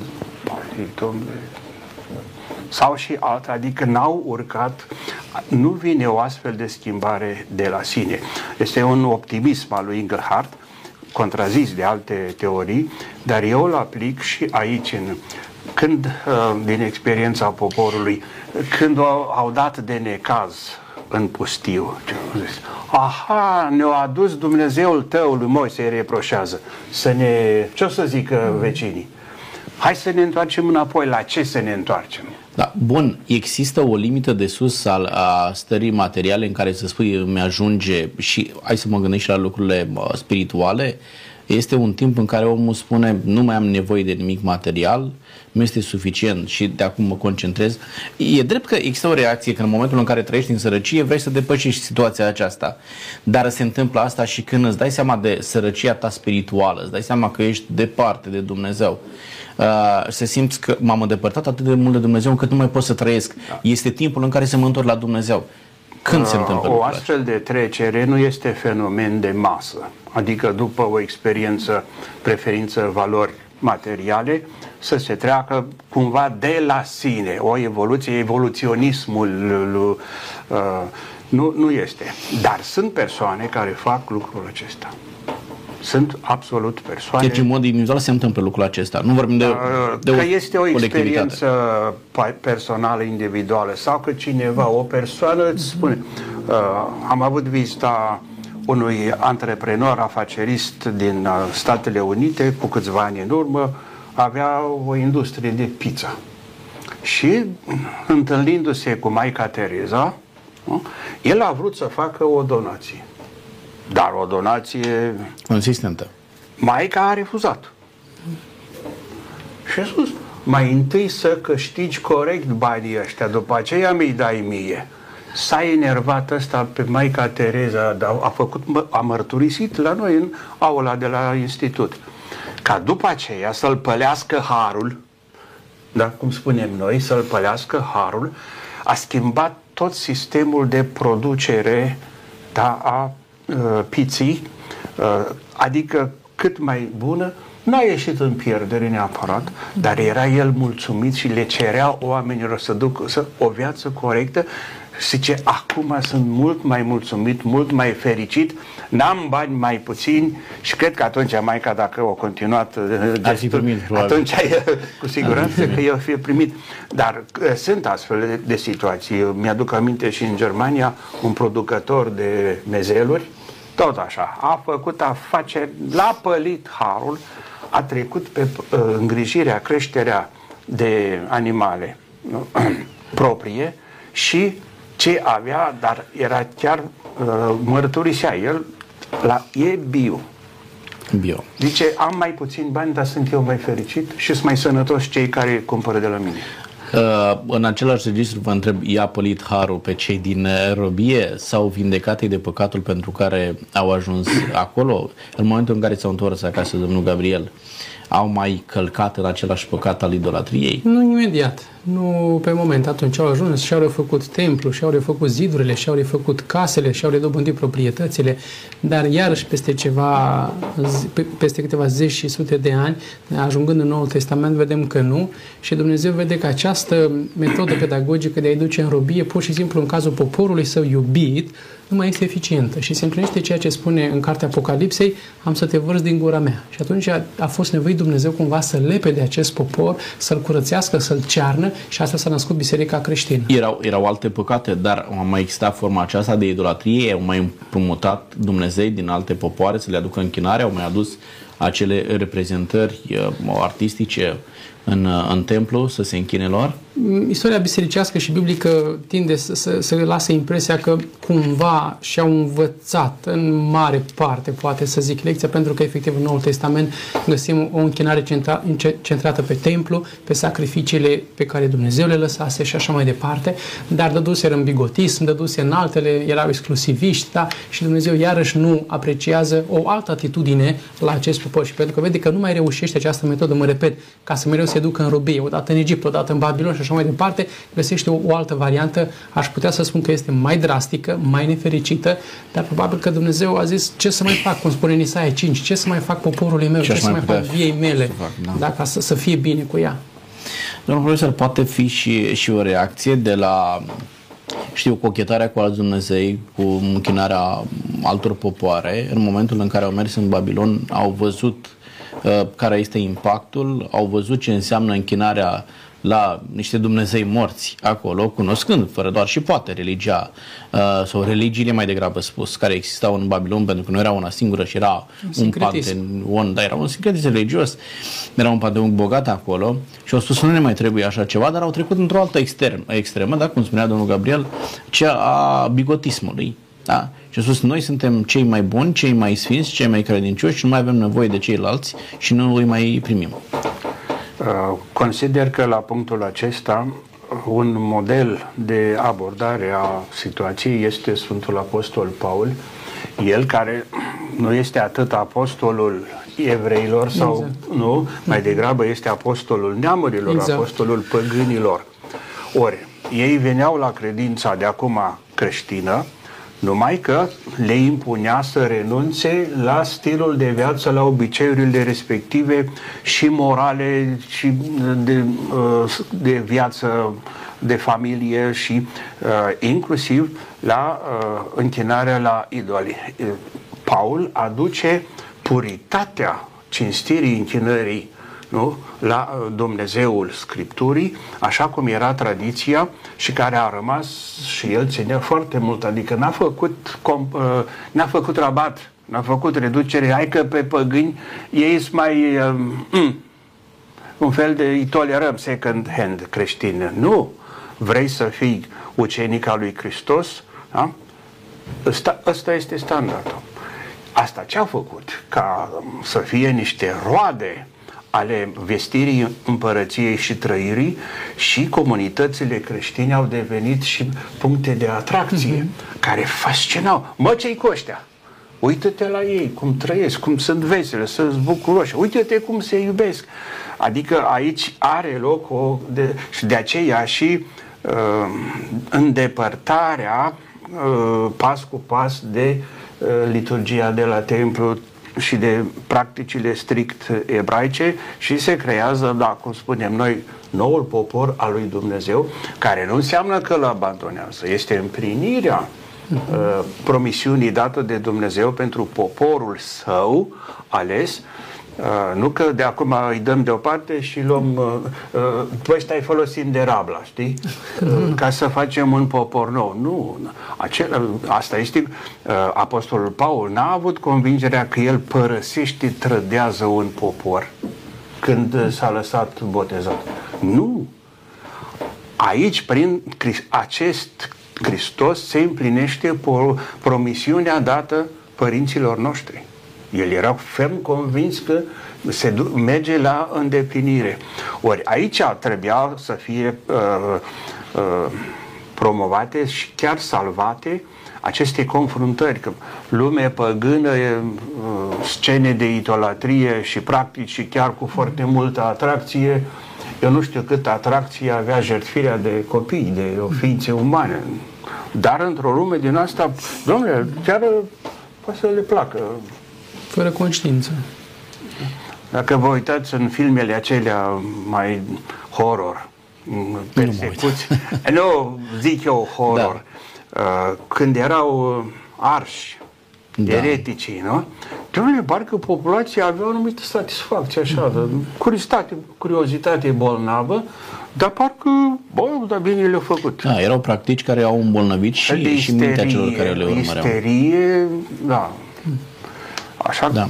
Sau și alta, adică n-au urcat, nu vine o astfel de schimbare de la sine. Este un optimism al lui Engelhardt, contrazis de alte teorii, dar eu îl aplic și aici, în, când, uh, din experiența poporului, când au, au dat de necaz în pustiu, aha, ne-a adus Dumnezeul tău lui Moise, îi reproșează, să ne, ce o să zică vecinii? Hai să ne întoarcem înapoi, la ce să ne întoarcem? Da, bun, există o limită de sus al, a stării materiale în care să spui îmi ajunge și hai să mă gândesc și la lucrurile spirituale. Este un timp în care omul spune nu mai am nevoie de nimic material, nu este suficient și de acum mă concentrez. E drept că există o reacție că în momentul în care trăiești în sărăcie vrei să depășești situația aceasta. Dar se întâmplă asta și când îți dai seama de sărăcia ta spirituală, îți dai seama că ești departe de Dumnezeu uh, se simți că m-am îndepărtat atât de mult de Dumnezeu încât nu mai pot să trăiesc. Da. Este timpul în care să mă întorc la Dumnezeu. Când uh, se întâmplă O astfel de trecere nu este fenomen de masă. Adică după o experiență, preferință, valori materiale, să se treacă cumva de la sine, o evoluție, evoluționismul uh, nu, nu este. Dar sunt persoane care fac lucrul acesta. Sunt absolut persoane... Deci, în mod individual se întâmplă lucrul acesta. Nu vorbim de, uh, de că o este o experiență personală, individuală sau că cineva, o persoană îți spune uh, am avut vizita unui antreprenor afacerist din uh, Statele Unite cu câțiva ani în urmă avea o industrie de pizza. Și întâlnindu-se cu Maica Tereza, el a vrut să facă o donație. Dar o donație... Consistentă. Maica a refuzat. Și a spus, mai întâi să câștigi corect banii ăștia, după aceea mi-i dai mie. S-a enervat ăsta pe Maica Tereza, dar a, făcut, a mărturisit la noi în aula de la institut. Ca după aceea să-l pălească harul, da, cum spunem noi, să-l pălească harul, a schimbat tot sistemul de producere da, a uh, piții, uh, adică cât mai bună, n-a ieșit în pierdere neapărat, dar era el mulțumit și le cerea oamenilor să ducă să, o viață corectă zice, acum sunt mult mai mulțumit, mult mai fericit, n-am bani mai puțini și cred că atunci Maica, dacă o continuat uh, Ar fi primit, probabil. atunci <laughs> cu siguranță că eu fi primit. Dar uh, sunt astfel de, de situații. Eu Mi-aduc aminte și în Germania un producător de mezeluri, tot așa, a făcut afaceri, l-a pălit harul, a trecut pe uh, îngrijirea, creșterea de animale nu? <clears throat> proprie și ce avea, dar era chiar uh, mărturisea el, la e bio. Bio. Zice, am mai puțin bani, dar sunt eu mai fericit și sunt mai sănătoși cei care cumpără de la mine. Uh, în același registru vă întreb, i-a pălit harul pe cei din uh, robie sau vindecate de păcatul pentru care au ajuns acolo? În momentul în care s-au întors acasă domnul Gabriel, au mai călcat în același păcat al idolatriei? Nu imediat, nu pe moment. Atunci au ajuns și-au refăcut templu, și-au refăcut zidurile, și-au refăcut casele, și-au redobândit proprietățile, dar iarăși peste ceva, zi- pe- peste câteva zeci și sute de ani, ajungând în Noul Testament, vedem că nu și Dumnezeu vede că această metodă pedagogică de a-i duce în robie, pur și simplu în cazul poporului său iubit, nu mai este eficientă și se împlinește ceea ce spune în cartea Apocalipsei, am să te vărți din gura mea. Și atunci a, a fost nevoit Dumnezeu cumva să lepe de acest popor, să-l curățească, să-l cearnă și asta s-a născut biserica creștină. Erau, erau alte păcate, dar a mai existat forma aceasta de idolatrie, au mai împrumutat Dumnezei din alte popoare să le aducă închinare, au mai adus acele reprezentări uh, artistice în, uh, în templu să se închine lor? Istoria bisericească și biblică tinde să, să, să lase impresia că cumva și-au învățat în mare parte, poate să zic, lecția, pentru că efectiv în Noul Testament găsim o închinare centra, centrată pe templu, pe sacrificiile pe care Dumnezeu le lăsase și așa mai departe, dar dăduse în bigotism, dăduse în altele, erau exclusiviști, da? și Dumnezeu iarăși nu apreciază o altă atitudine la acest popor și pentru că vede că nu mai reușește această metodă, mă repet, ca să mereu se ducă în robie, odată în Egipt, odată în Babilon și așa mai departe, găsește o, o altă variantă, aș putea să spun că este mai drastică, mai nefericită, dar probabil că Dumnezeu a zis ce să mai fac, cum spune în Isaia 5, ce să mai fac poporului meu, Ce ce, aș să mai mai fac putea viei mele, să fac, da. da, ca să, să fie bine cu ea. Domnul profesor, poate fi și, și o reacție de la, știu, cochetarea cu alți Dumnezei, cu închinarea altor popoare, în momentul în care au mers în Babilon, au văzut uh, care este impactul, au văzut ce înseamnă închinarea la niște Dumnezei morți acolo, cunoscând, fără doar și poate, religia uh, sau religiile mai degrabă spus, care existau în Babilon, pentru că nu era una singură și era un sincretism. panteon, dar era un sincretism religios, era un panteon bogat acolo și au spus nu ne mai trebuie așa ceva, dar au trecut într-o altă extrem, extremă, da, cum spunea domnul Gabriel, cea a bigotismului. Da? Și a spus, noi suntem cei mai buni, cei mai sfinți, cei mai credincioși și nu mai avem nevoie de ceilalți și nu îi mai primim. Uh, Consider că la punctul acesta un model de abordare a situației este Sfântul Apostol Paul, el care nu este atât apostolul evreilor sau Exact. nu, mai degrabă este apostolul neamurilor, Exact. apostolul păgânilor. Ori, ei veneau la credința de acum creștină, numai că le impunea să renunțe la stilul de viață, la obiceiurile respective și morale și de, uh, de viață de familie și uh, inclusiv la uh, închinarea la idoli. Uh, Paul aduce puritatea cinstirii închinării nu? la uh, Dumnezeul Scripturii, așa cum era tradiția și care a rămas și el ținea foarte mult, adică n-a făcut, com- uh, n-a făcut rabat, n-a făcut reducere, hai că pe păgâni ei sunt mai uh, mm, un fel de îi tolerăm second hand creștin. Nu! Vrei să fii ucenic al lui Hristos? Da? Ăsta, ăsta este standardul. Asta ce a făcut? Ca um, să fie niște roade ale vestirii împărăției și trăirii și comunitățile creștine au devenit și puncte de atracție mm-hmm. care fascinau. Mă, ce-i cu ăștia? Uită-te la ei, cum trăiesc, cum sunt vesele, sunt bucuroși, uite-te cum se iubesc. Adică aici are loc o... De, și de aceea și uh, îndepărtarea uh, pas cu pas de uh, liturgia de la templu, și de practicile strict ebraice și se creează, da, cum spunem noi, noul popor al lui Dumnezeu, care nu înseamnă că îl abandonează, este împlinirea uh, promisiunii dată de Dumnezeu pentru poporul său ales, Uh, nu că de acum îi dăm deoparte și luăm uh, uh, tu ăștia ai folosit de rabla, știi? Uh, ca să facem un popor nou. Nu, acela, asta este uh, Apostolul Paul n-a avut convingerea că el părăsește, trădează un popor când s-a lăsat botezat. Nu. Aici, prin acest Hristos, se împlinește promisiunea dată părinților noștri. El era ferm convins că se merge la îndeplinire. Ori aici trebuia să fie uh, uh, promovate și chiar salvate aceste confruntări, că lume păgână, uh, scene de idolatrie și practici și chiar cu foarte multă atracție, eu nu știu cât atracție avea jertfirea de copii, de ființe umane. Dar într-o lume din asta, domnule, chiar poate să le placă fără conștiință. Dacă vă uitați în filmele acelea mai horror, persecuți, nu <laughs> zic eu horror, da. Uh, când erau arși, da. ereticii, nu? Domnule, parcă populația avea o anumită satisfacție, așa, mm-hmm. curiozitate, curiozitate bolnavă, dar parcă, bă, dar bine le-au făcut. Da, erau practici care au îmbolnăvit și, isterie, și mintea celor care le urmăreau. Isterie, da. Așa? Da.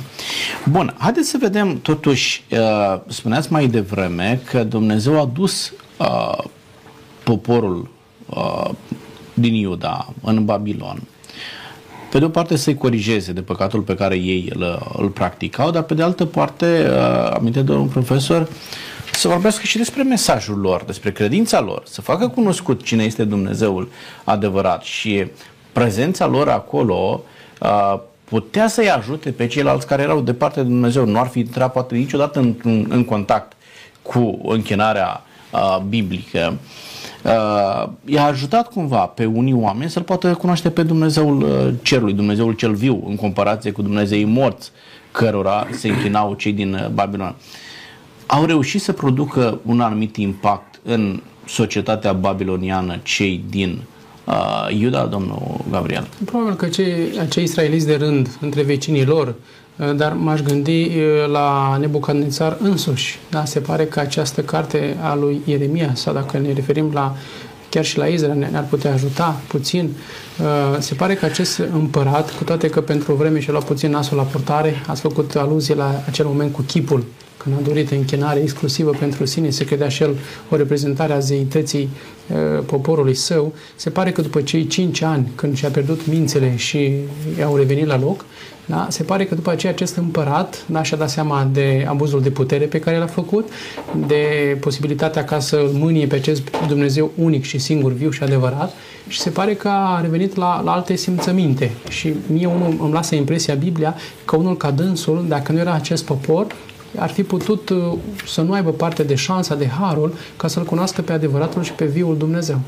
Bun, haideți să vedem totuși, uh, spuneați mai devreme că Dumnezeu a dus uh, poporul uh, din Iuda în Babilon. Pe de o parte să-i corigeze de păcatul pe care ei îl, îl practicau, dar pe de altă parte, uh, aminte de un profesor, să vorbească și despre mesajul lor, despre credința lor, să facă cunoscut cine este Dumnezeul adevărat și prezența lor acolo uh, putea să-i ajute pe ceilalți care erau departe de Dumnezeu. Nu ar fi intrat poate niciodată în, în, în contact cu închinarea uh, biblică. Uh, i-a ajutat cumva pe unii oameni să-L poată cunoaște pe Dumnezeul uh, cerului, Dumnezeul cel viu, în comparație cu Dumnezeii morți, cărora se închinau cei din uh, Babilon. Au reușit să producă un anumit impact în societatea babiloniană cei din uh, Iuda, domnul Gabriel? Probabil că cei, acei israeliți de rând între vecinii lor, uh, dar m-aș gândi uh, la Nebucadnețar însuși. Da? Se pare că această carte a lui Ieremia, sau dacă ne referim la chiar și la Israel ne-ar putea ajuta puțin. Uh, se pare că acest împărat, cu toate că pentru o vreme și-a luat puțin nasul la portare, ați făcut aluzie la acel moment cu chipul când a dorit închinare exclusivă pentru sine, se credea și el o reprezentare a zeității uh, poporului său, se pare că după cei cinci ani, când și-a pierdut mințele și i-au revenit la loc, da? Se pare că după aceea acest împărat da, și-a dat seama de abuzul de putere pe care l-a făcut, de posibilitatea ca să mânie pe acest Dumnezeu unic și singur, viu și adevărat și se pare că a revenit la, la alte simțăminte. Și mie unul îmi lasă impresia Biblia că unul ca dânsul, dacă nu era acest popor, ar fi putut uh, să nu aibă parte de șansa, de harul, ca să-L cunoască pe adevăratul și pe viul Dumnezeu.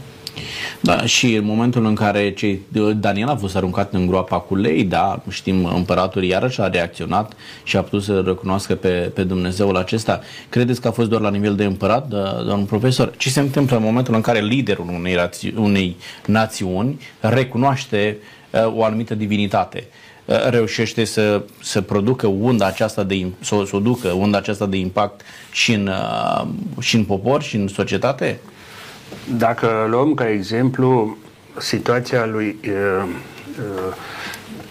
Da, și în momentul în care cei, Daniel a fost aruncat în groapa cu lei, da, știm, împăratul iarăși a reacționat și a putut să recunoască pe, pe Dumnezeul acesta. Credeți că a fost doar la nivel de împărat, da, domnul profesor? Ce se întâmplă în momentul în care liderul unei, rați, unei națiuni recunoaște uh, o anumită divinitate? Uh, reușește să, să producă unda aceasta de, să, să o ducă unda aceasta de impact și în, uh, și în popor și în societate? Dacă luăm ca exemplu situația lui uh,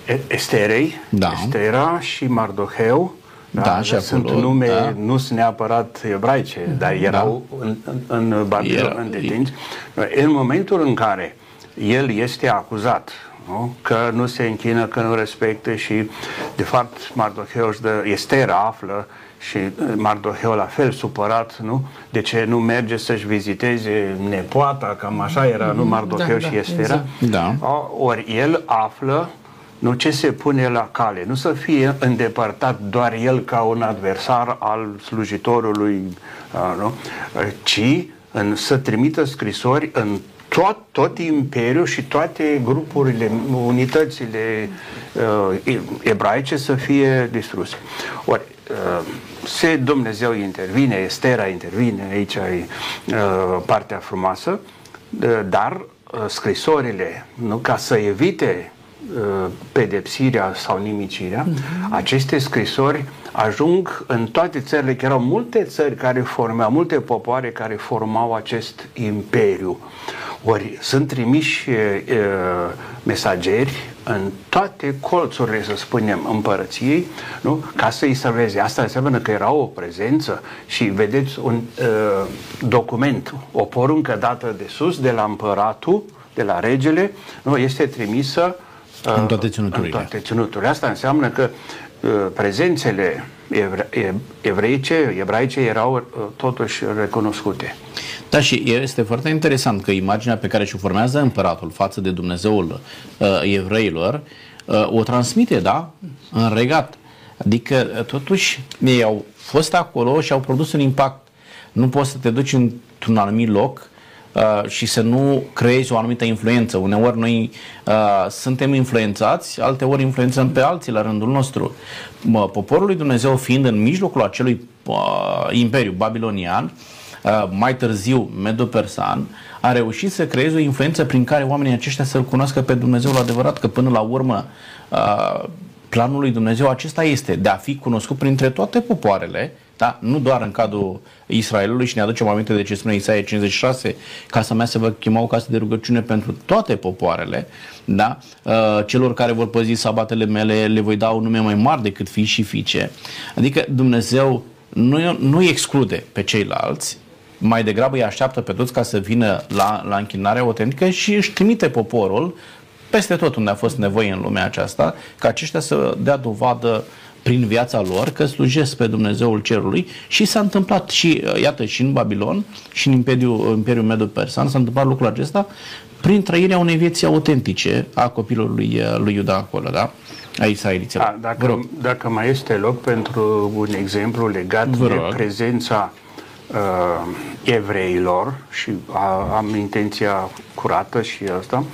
uh, Esterei, da. Estera și Mardoheu, da, da și sunt acolo, nume, da. nu sunt neapărat ebraice, mm-hmm. dar erau da. în, în, în Babilon Era, în detenți. În momentul în care el este acuzat nu? că nu se închină, că nu respectă și de fapt Mardoheu își dă, Estera află și uh, Mardoheu la fel supărat, nu? De ce nu merge să-și viziteze nepoata, cam așa era, nu mm, Mardoheu da, și da, Estera? Exact. Da. Ori el află nu ce se pune la cale, nu să fie îndepărtat doar el ca un adversar al slujitorului, uh, nu? ci în, să trimită scrisori în tot, tot imperiul și toate grupurile, unitățile uh, ebraice să fie distruse. Ori, uh, se Dumnezeu intervine, Estera intervine, aici e uh, partea frumoasă, uh, dar uh, scrisorile, nu, ca să evite uh, pedepsirea sau nimicirea, uh-huh. aceste scrisori ajung în toate țările, că erau multe țări care formau, multe popoare care formau acest imperiu. Ori sunt trimiși e, mesageri în toate colțurile, să spunem, împărăției, nu? ca să-i salveze. Asta înseamnă că era o prezență și vedeți un uh, document, o poruncă dată de sus, de la împăratul, de la regele, nu? este trimisă uh, în toate ținuturile. În toate ținuturile. Asta înseamnă că uh, prezențele evre, evreice, ebraice erau uh, totuși recunoscute. Da, și este foarte interesant că imaginea pe care și-o formează împăratul față de Dumnezeul uh, evreilor uh, o transmite, da, în regat. Adică, uh, totuși, ei au fost acolo și au produs un impact. Nu poți să te duci într-un anumit loc uh, și să nu creezi o anumită influență. Uneori noi uh, suntem influențați, alteori influențăm pe alții la rândul nostru. Poporul lui Dumnezeu fiind în mijlocul acelui uh, imperiu babilonian, uh, Uh, mai târziu Medo-Persan, a reușit să creeze o influență prin care oamenii aceștia să-L cunoască pe Dumnezeul adevărat, că până la urmă uh, planul lui Dumnezeu acesta este de a fi cunoscut printre toate popoarele, da? nu doar în cadrul Israelului și ne aducem aminte de ce spune Isaia 56, casa mea să vă chema o casă de rugăciune pentru toate popoarele, da? Uh, celor care vor păzi sabatele mele le voi da un nume mai mare decât fii și fiice. Adică Dumnezeu nu, nu exclude pe ceilalți, mai degrabă îi așteaptă pe toți ca să vină la, la închinarea autentică și își trimite poporul peste tot unde a fost nevoie în lumea aceasta, ca aceștia să dea dovadă prin viața lor că slujesc pe Dumnezeul Cerului și s-a întâmplat și, iată, și în Babilon și în Imperiul, Imperiul Medo-Persan s-a întâmplat lucrul acesta prin trăirea unei vieți autentice a copilului lui Iuda acolo, da? a israeliților. Da, dacă, dacă mai este loc pentru un exemplu legat de prezența uh, evreilor și a, am intenția curată și asta. Uh,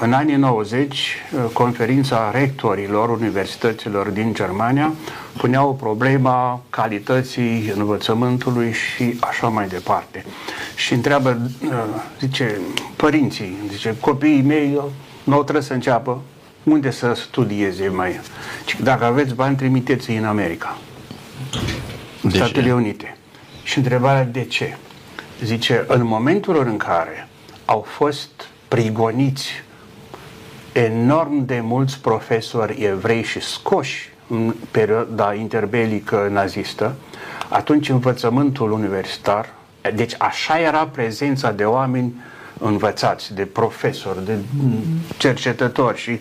în anii 90, uh, conferința rectorilor universităților din Germania punea o problema calității învățământului și așa mai departe. Și întreabă, uh, zice, părinții, zice, copiii mei nu trebuie să înceapă unde să studieze mai. Și dacă aveți bani, trimiteți în America. În Statele Unite. Și întrebarea de ce? Zice, în momentul în care au fost prigoniți enorm de mulți profesori evrei și scoși în perioada interbelică nazistă, atunci învățământul universitar, deci așa era prezența de oameni învățați, de profesori, de cercetători și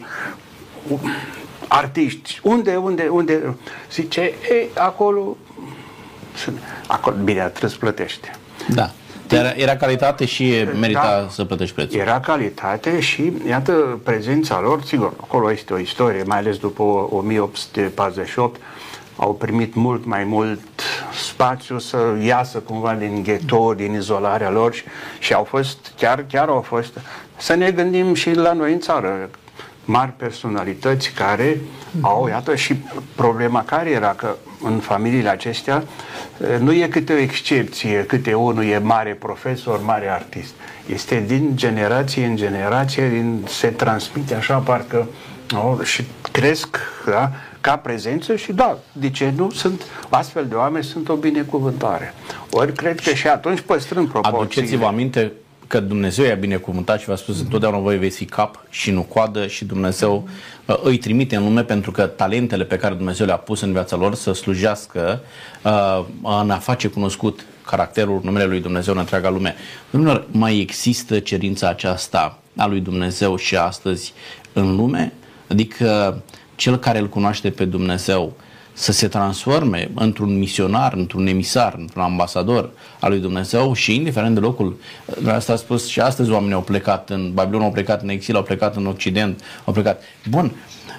artiști. Unde, unde, unde? Zice, e, acolo Acolo, bine, trebuie să plătește. Da. Era, era calitate și merita da, să plătești prețul. Era calitate și, iată, prezența lor, sigur, acolo este o istorie, mai ales după 1848, au primit mult mai mult spațiu să iasă cumva din ghetto, din izolarea lor și, și au fost, chiar, chiar au fost, să ne gândim și la noi în țară, mari personalități care au, iată, și problema care era că în familiile acestea nu e câte o excepție, câte unul e mare profesor, mare artist. Este din generație în generație, din, se transmite așa parcă no, și cresc da, ca prezență și da, de ce nu? Sunt astfel de oameni sunt o binecuvântare. Ori cred că și atunci păstrând proporțiile. Aduceți-vă aminte că Dumnezeu i-a binecuvântat și v-a spus întotdeauna voi veți fi cap și nu coadă și Dumnezeu uh, îi trimite în lume pentru că talentele pe care Dumnezeu le-a pus în viața lor să slujească uh, în a face cunoscut caracterul, numele lui Dumnezeu în întreaga lume. Domnilor, mai există cerința aceasta a lui Dumnezeu și astăzi în lume? Adică cel care îl cunoaște pe Dumnezeu să se transforme într-un misionar, într-un emisar, într-un ambasador al lui Dumnezeu și indiferent de locul, asta a spus și astăzi oamenii au plecat în Babilon, au plecat în exil, au plecat în Occident, au plecat. Bun,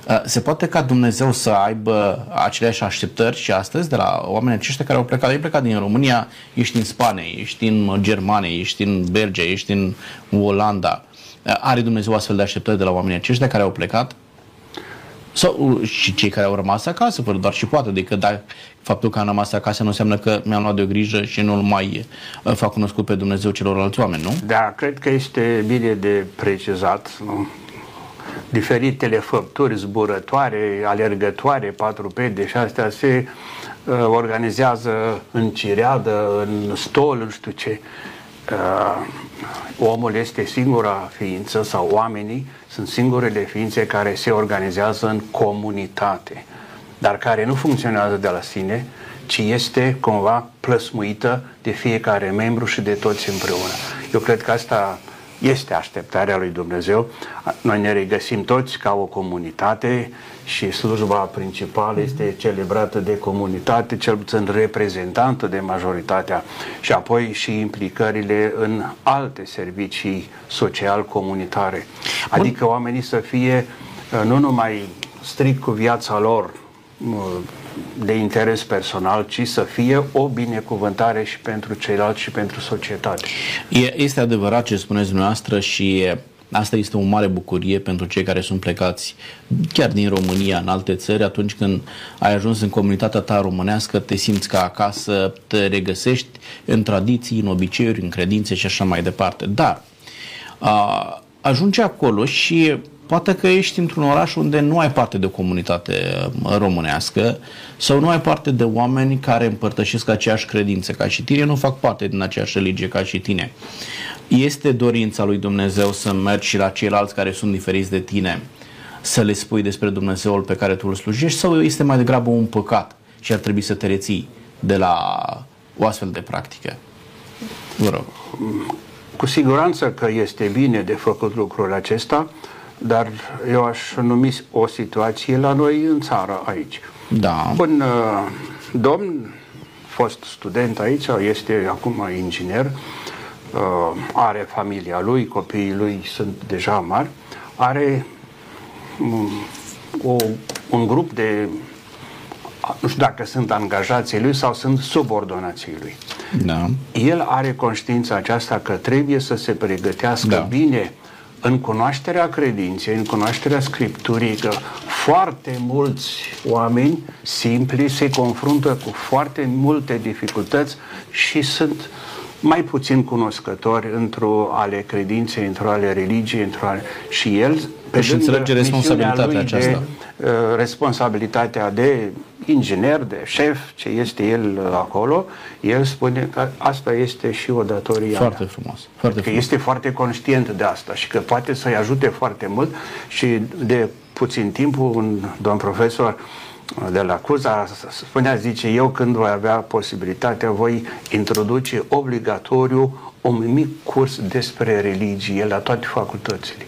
uh, se poate ca Dumnezeu să aibă aceleași așteptări și astăzi de la oamenii aceștia care au plecat. Ai plecat din România, ești în Spania, ești în Germania, ești în Belgia, ești în Olanda. Uh, are Dumnezeu astfel de așteptări de la oamenii aceștia care au plecat? Sau și cei care au rămas acasă, fără doar și poate, adică da, faptul că am rămas acasă nu înseamnă că mi-am luat de o grijă și nu-L mai uh, fac cunoscut pe Dumnezeu celorlalți oameni, nu? Da, cred că este bine de precizat. Nu? Diferitele făpturi zburătoare, alergătoare, patrupede și astea se uh, organizează în cireadă, în stol, nu știu ce. Uh, omul este singura ființă sau oamenii sunt singurele ființe care se organizează în comunitate, dar care nu funcționează de la sine, ci este cumva plăsmuită de fiecare membru și de toți împreună. Eu cred că asta este așteptarea lui Dumnezeu. Noi ne regăsim toți ca o comunitate și slujba principală este celebrată de comunitate, cel puțin reprezentantă de majoritatea și apoi și implicările în alte servicii social-comunitare. Adică oamenii să fie uh, nu numai strict cu viața lor uh, de interes personal, ci să fie o binecuvântare și pentru ceilalți și pentru societate. Este adevărat ce spuneți dumneavoastră și Asta este o mare bucurie pentru cei care sunt plecați chiar din România în alte țări. Atunci când ai ajuns în comunitatea ta românească, te simți ca acasă, te regăsești în tradiții, în obiceiuri, în credințe și așa mai departe. Dar a, ajunge acolo și poate că ești într-un oraș unde nu ai parte de o comunitate românească sau nu ai parte de oameni care împărtășesc aceeași credință ca și tine, nu fac parte din aceeași religie ca și tine. Este dorința lui Dumnezeu să mergi și la ceilalți care sunt diferiți de tine, să le spui despre Dumnezeul pe care tu îl slujești sau este mai degrabă un păcat și ar trebui să te reții de la o astfel de practică? Vă rog. Cu siguranță că este bine de făcut lucrul acesta, dar eu aș numi o situație la noi în țară aici. Da. Un uh, domn, fost student aici, este acum inginer, uh, are familia lui, copiii lui sunt deja mari, are um, o, un grup de nu știu dacă sunt angajații lui sau sunt subordonații lui. Da. El are conștiința aceasta că trebuie să se pregătească da. bine în cunoașterea credinței, în cunoașterea Scripturii, că foarte mulți oameni simpli se confruntă cu foarte multe dificultăți și sunt mai puțin cunoscători într-o ale credinței, într-o ale religiei, într-o ale... și el pe și înțelege responsabilitatea aceasta. De, uh, responsabilitatea de inginer, de șef, ce este el uh, acolo, el spune că asta este și o datorie Foarte mea. frumos. Foarte că frumos. este foarte conștient de asta și că poate să-i ajute foarte mult și de puțin timp un domn profesor de la Cuza spunea, zice, eu când voi avea posibilitatea, voi introduce obligatoriu un mic curs despre religie la toate facultățile.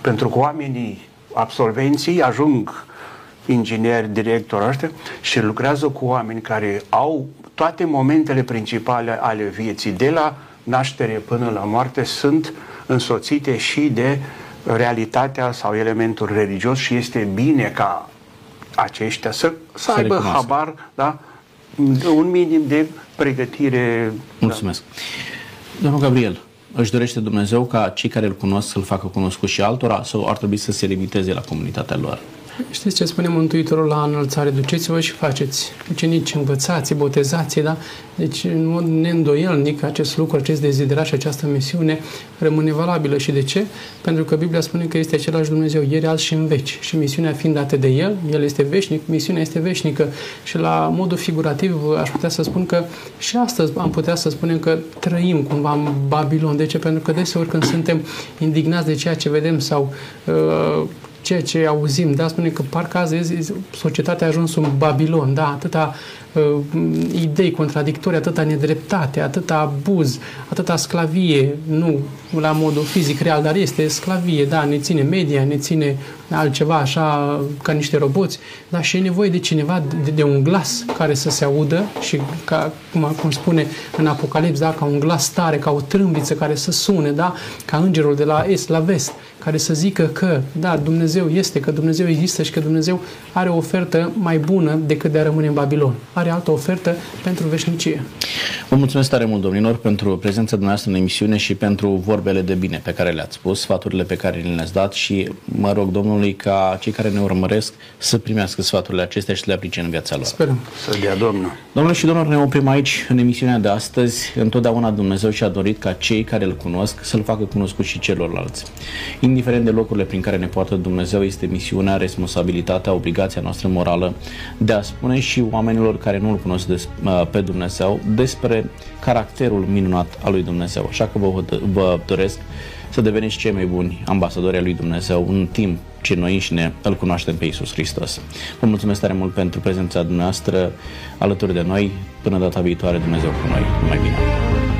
Pentru că oamenii, absolvenții, ajung ingineri, directori ăștia și lucrează cu oameni care au toate momentele principale ale vieții, de la naștere până la moarte, sunt însoțite și de realitatea sau elementul religios și este bine ca aceștia să, să, să aibă recunoască. habar, da? un minim de pregătire. Mulțumesc. Da. Domnul Gabriel, își dorește Dumnezeu ca cei care îl cunosc să-l facă cunoscut și altora sau ar trebui să se limiteze la comunitatea lor? Știți ce spune Mântuitorul la înălțare? Duceți-vă și faceți ucenici, învățați, botezați, da? Deci, în mod neîndoielnic, acest lucru, acest deziderat și această misiune rămâne valabilă. Și de ce? Pentru că Biblia spune că este același Dumnezeu, ieri, azi și în veci. Și misiunea fiind dată de El, El este veșnic, misiunea este veșnică. Și la modul figurativ, aș putea să spun că și astăzi am putea să spunem că trăim cumva în Babilon. De ce? Pentru că deseori când suntem indignați de ceea ce vedem sau uh, ceea ce auzim, da, spune că parcă azi societatea a ajuns un Babilon, da, atâta uh, idei contradictorii, atâta nedreptate, atâta abuz, atâta sclavie, nu la modul fizic real, dar este sclavie, da, ne ține media, ne ține altceva așa ca niște roboți, dar și e nevoie de cineva, de, de un glas care să se audă și ca, cum, cum spune în Apocalips, da, ca un glas tare, ca o trâmbiță care să sune, da, ca îngerul de la est la vest, care să zică că, da, Dumnezeu este, că Dumnezeu există și că Dumnezeu are o ofertă mai bună decât de a rămâne în Babilon. Are altă ofertă pentru veșnicie. Vă mulțumesc tare mult, domnilor, pentru prezența dumneavoastră în emisiune și pentru vorbele de bine pe care le-ați spus, sfaturile pe care le-ați dat și mă rog Domnului ca cei care ne urmăresc să primească sfaturile acestea și să le aplice în viața lor. Sperăm. Să dea Domnul. Domnule și domnilor, ne oprim aici în emisiunea de astăzi. Întotdeauna Dumnezeu și-a dorit ca cei care îl cunosc să-l facă cunoscut și celorlalți. Indiferent de locurile prin care ne poartă Dumnezeu, este misiunea, responsabilitatea, obligația noastră morală de a spune și oamenilor care nu îl cunosc des, pe Dumnezeu despre caracterul minunat al lui Dumnezeu. Așa că vă, vă doresc să deveniți cei mai buni ambasadori ai lui Dumnezeu în timp ce noi înșine îl cunoaștem pe Iisus Hristos. Vă mulțumesc tare mult pentru prezența dumneavoastră alături de noi. Până data viitoare, Dumnezeu cu noi. Numai bine!